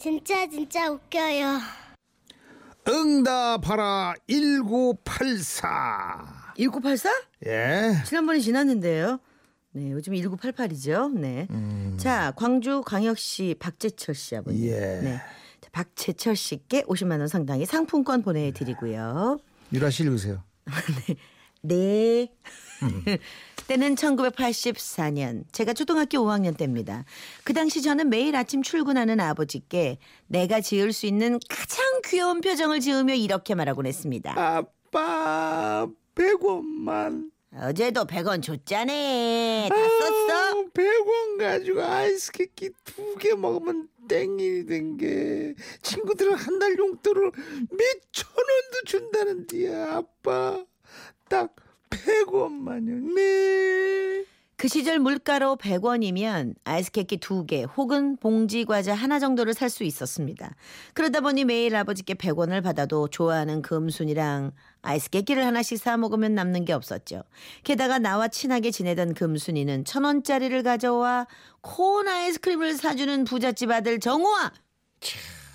진짜 진짜 웃겨요. 응답하라 1984. 1984? 예. 지난번에 지났는데요. 네, 요즘 1988이죠. 네. 자, 광주 광역시 박재철 씨 아버님. 예. 네. 자, 박재철 씨께 50만 원 상당의 상품권 보내 드리고요. 유라 씨 읽으세요. 네. 때는 1984년 제가 초등학교 5학년 때입니다. 그 당시 저는 매일 아침 출근하는 아버지께 내가 지을 수 있는 가장 귀여운 표정을 지으며 이렇게 말하곤 했습니다. 아빠 100원만. 어제도 100원 줬잖아. 다 썼어? 100원 가지고 아이스케이크 두개 먹으면 땡일이 된 게 친구들은 한 달 용돈을 몇천 원도 준다는데 아빠 딱 100원만요. 네. 그 시절 물가로 100원이면 아이스케이크 두개 혹은 봉지 과자 하나 정도를 살 수 있었습니다. 그러다 보니 매일 아버지께 100원을 받아도 좋아하는 금순이랑 아이스케이크를 하나씩 사 먹으면 남는 게 없었죠. 게다가 나와 친하게 지내던 금순이는 천 원짜리를 가져와 콘 아이스크림을 사주는 부잣집 아들 정우와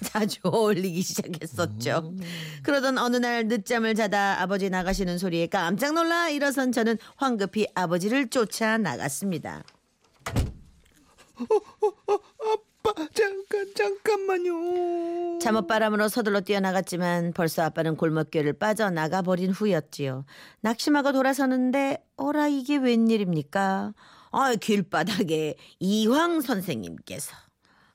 자주 어울리기 시작했었죠. 그러던 어느 날 늦잠을 자다 아버지 나가시는 소리에 깜짝 놀라 일어선 저는 황급히 아버지를 쫓아 나갔습니다. 아빠 잠깐 잠깐만요. 잠옷바람으로 서둘러 뛰어나갔지만 벌써 아빠는 골목길을 빠져나가 버린 후였지요. 낙심하고 돌아서는데 어라 이게 웬일입니까? 아 길바닥에 이황 선생님께서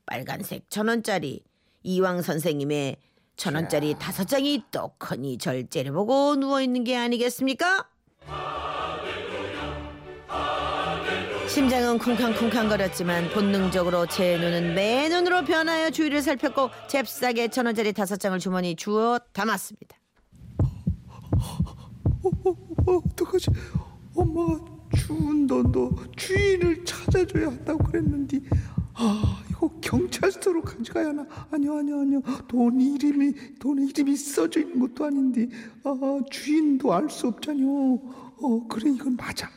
빨간색 천 원짜리 이황 선생님의 천 원짜리 다섯 장이 떡하니 절 째려보고 누워 있는 게 아니겠습니까? 심장은 쿵쾅쿵쾅거렸지만 본능적으로 제 눈은 매 눈으로 변하여 주위를 살폈고 잽싸게 천 원짜리 다섯 장을 주머니 주워 담았습니다. 어, 어떡하지? 엄마가 주운 돈도 주인을 찾아줘야 한다고 그랬는데 아 이거 경찰서로 가져가야 하나? 아니요 아니요 아니요 돈 이름이 돈에 이름이 써져 있는 것도 아닌데 아 주인도 알 수 없잖요. 어 그래 이건 맞아.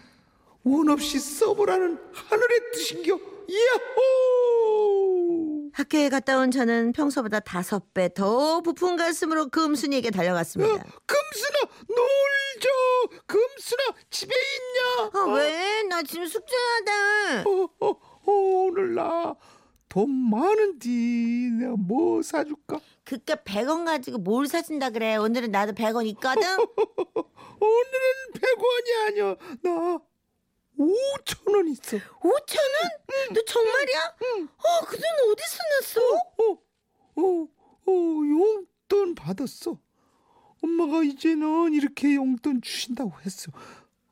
원 없이 써보라는 하늘의 뜻인겨. 야호! 학교에 갔다 온 저는 평소보다 다섯 배 더 부푼 가슴으로 금순이에게 달려갔습니다. 금순아 놀죠. 금순아 집에 있냐? 아, 왜? 나 지금 숙제하다. 어, 어, 어, 오늘 나 돈 많은데 내가 뭐 사줄까? 그깟 100원 가지고 뭘 사준다 그래. 오늘은 나도 100원 있거든. 오늘은 100원이 아니야. 나 5천 원 있어. 5천 원? 너 정말이야? 어, 그 돈 어디서 났어? 어, 어, 어, 용돈 받았어. 엄마가 이제는 이렇게 용돈 주신다고 했어.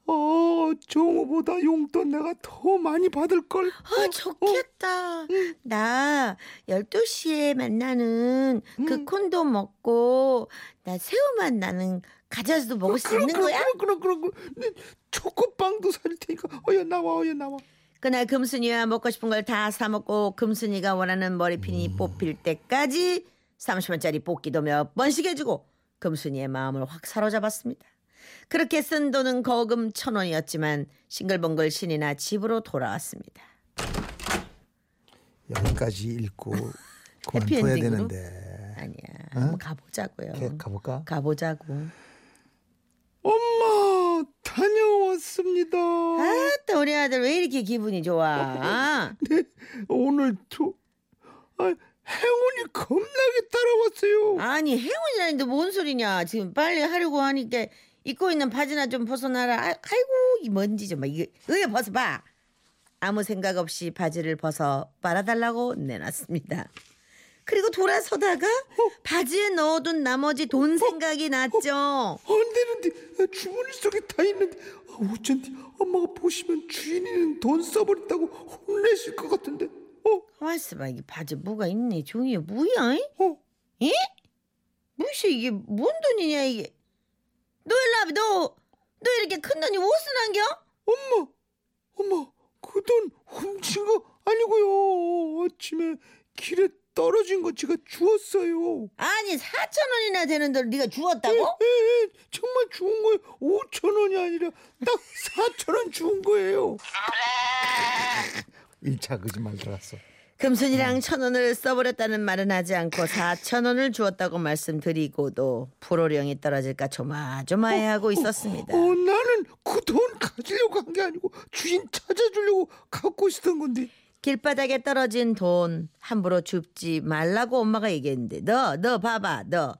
어, 정우보다 용돈 내가 더 많이 받을 걸. 아, 좋겠다. 나 12시에 만나는 그 음. 콘도 먹고 나 새우맛 나는 과자도 먹을 수 있는 거야? 그럼, 그럼, 그럼, 그럼. 네, 초코빵도 사줄 테니까. 어여 나와, 어여 나와. 그날 금순이와 먹고 싶은 걸 다 사먹고 금순이가 원하는 머리핀이 뽑힐 때까지 30원짜리 뽑기도 몇 번씩 해주고 금순이의 마음을 확 사로잡았습니다. 그렇게 쓴 돈은 거금 천 원이었지만 싱글벙글 신이 나 집으로 돌아왔습니다. 여기까지 읽고 그만 둬야 해피엔딩으로? 되는데. 아니야, 한번 가보자고요. 가볼까? 가보자고. 엄마 다녀왔습니다. 아따 우리 아들 왜 이렇게 기분이 좋아? 네, 오늘 저 아, 행운이 겁나게 따라왔어요. 아니 행운이라는데 뭔 소리냐? 지금 빨리 하려고 하니까 입고 있는 바지나 좀 벗어놔라. 아, 아이고 이 먼지 좀 봐. 이거 이거 벗어봐. 아무 생각 없이 바지를 벗어 빨아달라고 내놨습니다. 그리고 돌아서다가 바지에 넣어둔 나머지 돈 생각이 났죠. 안 되는데 아, 주머니 속에 다 있는데 아, 어쩐지 엄마가 보시면 주인이는 돈 써버렸다고 혼내실 것 같은데. 어, 가만있어 봐. 이게 바지 뭐가 있네. 종이에 뭐야? 이? 어, 에? 무시 이게 뭔 돈이냐 이게? 너 일로 와봐. 너, 너 이렇게 큰 돈이 무슨 안겨? 엄마, 엄마, 그 돈 훔친 거 아니고요. 아침에 길에 떨어진 거 제가 주웠어요. 아니 4천 원이나 되는 돈 네가 주었다고? 에, 에, 정말 주운 거예요. 5천 원이 아니라 딱 4천 원 주운 거예요. 1차 거짓말 들었어. 금순이랑 천 원을 써버렸다는 말은 하지 않고 사천 원을 주었다고 말씀드리고도 불호령이 떨어질까 조마조마해 하고 있었습니다. 어, 나는 그 돈 가지려고 한 게 아니고 주인 찾아주려고 갖고 있었던 건데. 길바닥에 떨어진 돈 함부로 줍지 말라고 엄마가 얘기했는데 너 너 봐봐 너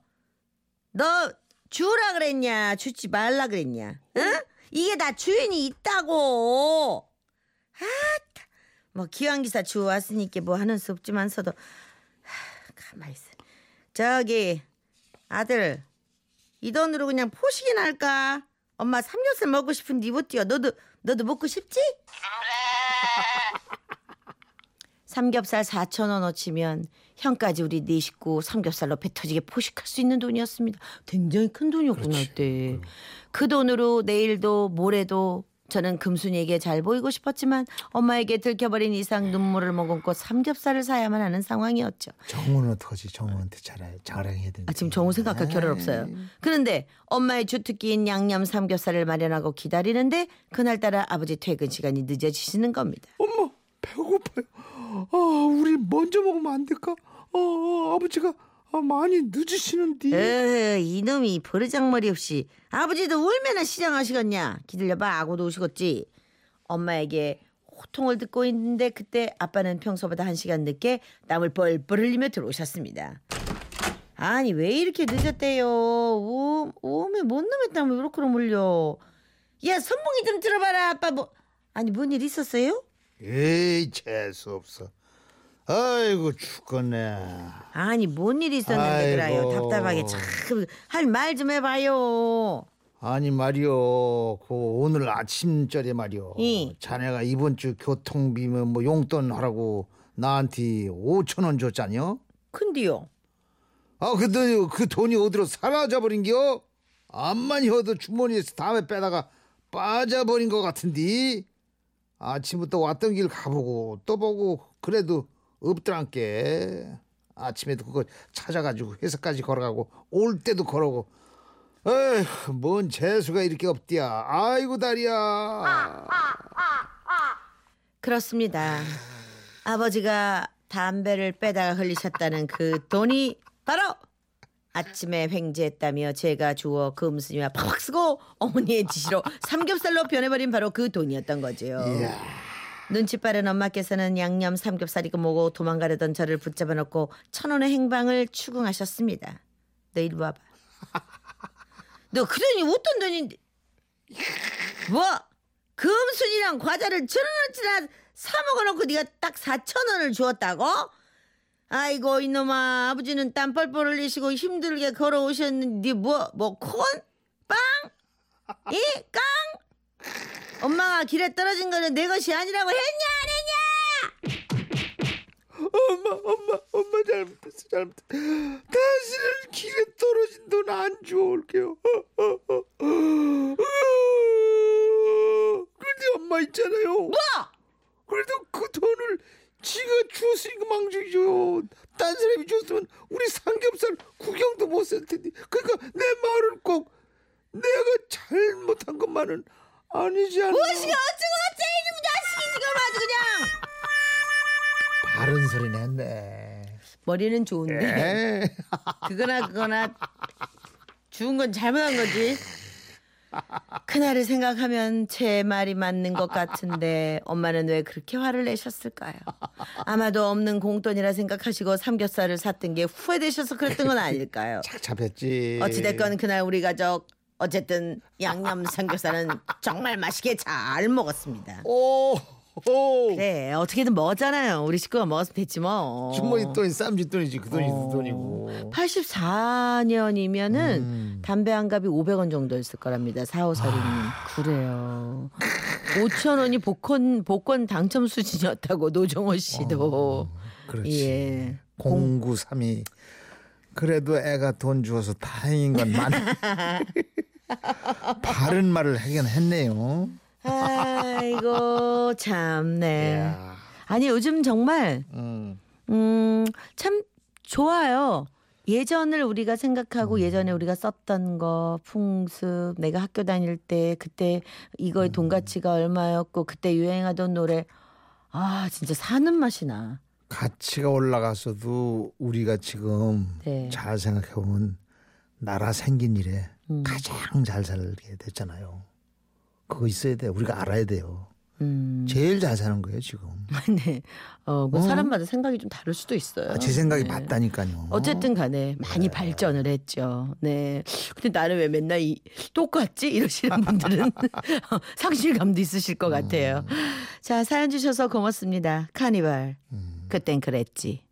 너 주라 그랬냐 주지 말라 그랬냐 응? 이게 다 주인이 있다고 아따 뭐 기왕기사 주웠으니까 뭐 하는 수 없지만서도 하, 가만히 있어 저기 아들 이 돈으로 그냥 포식이나 할까 엄마 삼겹살 먹고 싶은데 이못 뛰어 너도 너도 먹고 싶지? 삼겹살 4천 원어치면 형까지 우리 네 식구 삼겹살로 배 터지게 포식할 수 있는 돈이었습니다. 굉장히 큰 돈이었구나 그때. 그 돈으로 내일도 모레도 저는 금순이에게 잘 보이고 싶었지만 엄마에게 들켜버린 이상 눈물을 머금고 삼겹살을 사야만 하는 상황이었죠. 정우는 어떡하지? 정우한테 자랑, 자랑해야 되는데. 아, 지금 정우 생각할 겨를 없어요. 그런데 엄마의 주특기인 양념 삼겹살을 마련하고 기다리는데 그날따라 아버지 퇴근 시간이 늦어지시는 겁니다. 엄마 배고파요. 아 우리 먼저 먹으면 안 될까? 어, 어 아버지가 아, 많이 늦으시는데. 에휴, 이놈이 버르장머리 없이 아버지도 울면은 시장하시겠냐 기다려봐 아고도 오시겠지 엄마에게 호통을 듣고 있는데 그때 아빠는 평소보다 한 시간 늦게 땀을 뻘뻘 흘리며 들어오셨습니다 아니 왜 이렇게 늦었대요 오, 오메 뭔 놈의 땀을 이렇게 물려 야 선봉이 좀 들어봐라 아빠 뭐 아니 뭔 일 있었어요? 에이 재수 없어. 아이고 죽겠네. 아니 뭔일 있었는데 그래요 아이고. 답답하게 참 할 말 좀 해봐요 아니 말이요. 그 오늘 아침절에 말이요. 이. 자네가 이번 주 교통비면 뭐 용돈 하라고 나한테 5천 원 줬잖여. 근데요 아 근데 그 돈이 어디로 사라져버린겨? 암만 해도 주머니에서 다음에 빼다가 빠져버린 것 같은데 아침부터 왔던 길 가보고 또 보고 그래도 없더란께. 아침에도 그거 찾아가지고 회사까지 걸어가고 올 때도 걸어고. 에휴 뭔 재수가 이렇게 없디야. 아이고 다리야. 그렇습니다. 아버지가 담배를 빼다가 흘리셨다는 그 돈이 바로 아침에 횡재했다며 제가 주워 금순이와 팍팍 쓰고 어머니의 지시로 삼겹살로 변해버린 바로 그 돈이었던 거지요. 눈치 빠른 엄마께서는 양념 삼겹살이고 뭐고 도망가려던 저를 붙잡아 놓고 천 원의 행방을 추궁하셨습니다. 너 이리 와봐. 너그 돈이 어떤 돈인데? 뭐? 금순이랑 과자를 천 원어치나 사 먹어놓고 네가 딱 사천 원을 주었다고? 아이고 이놈아 아버지는 땀 뻘뻘 흘리시고 힘들게 걸어오셨는데 뭐뭐 콘? 빵? 이? 깡? 엄마가 길에 떨어진 거는 내 것이 아니라고 했냐 안 했냐? 엄마 엄마 엄마 잘못했어 잘못했어 다시는 길에 떨어진 돈 안 주워올게요 어, 어, 어. 어. 근데 엄마 있잖아요 뭐? 그래도 그 돈을 지가 주었으니까 망주죠 딴 사람이 줬으면 우리 삼겹살 구경도 못쓸 텐데 그러니까 내 말은 꼭 내가 잘못한 것만은 아니지 않나 무엇이가 어쩌고 어째 이놈 자식이 지금 아주 그냥 바른 소리는 했네 머리는 좋은데 에 그거나 그거나 죽은 건 잘못한 거지. 그날을 생각하면 제 말이 맞는 것 같은데 엄마는 왜 그렇게 화를 내셨을까요? 아마도 없는 공돈이라 생각하시고 삼겹살을 샀던 게 후회되셔서 그랬던 건 아닐까요? 착잡했지 어찌됐건 그날 우리 가족 어쨌든 양념 삼겹살은 정말 맛있게 잘 먹었습니다. 오, 오. 네 어떻게든 먹었잖아요. 우리 식구가 먹었으면 됐지 뭐. 주머니 돈이 쌈짓 돈이지 그 돈이 어. 그 돈이고 84년이면은 음. 담배 한 갑이 500원 정도였을 거랍니다. 45살이면 아. 그래요. 5천 원이 복권 복권 당첨 수준이었다고 노정호 씨도 그렇지 예. 0932 그래도 애가 돈 주어서 다행인 건 많. 바른 말을 하긴 했네요. 아이고 참네. 야, 아니 요즘 정말 음, 음 참 좋아요. 예전을 우리가 음. 생각하고 예전에 우리가 썼던 거 풍습 내가 학교 다닐 때 그때 이거의 음. 돈 가치가 얼마였고 그때 유행하던 노래 아 진짜 사는 맛이 나. 가치가 올라갔어도 우리가 지금 네. 잘 생각해 보면 나라 생긴 일에 음. 가장 잘 살게 됐잖아요. 그거 있어야 돼. 우리가 알아야 돼요. 음. 제일 잘 사는 거예요 지금. 네. 어, 뭐 어? 사람마다 생각이 좀 다를 수도 있어요. 아, 제 생각이 네. 맞다니까요. 어쨌든 간에 많이 발전을 했죠. 네. 근데 나는 왜 맨날 이 똑같지? 이러시는 분들은 상실감도 있으실 것 같아요. 자, 사연 주셔서 고맙습니다. 카니발. 그땐 그랬지.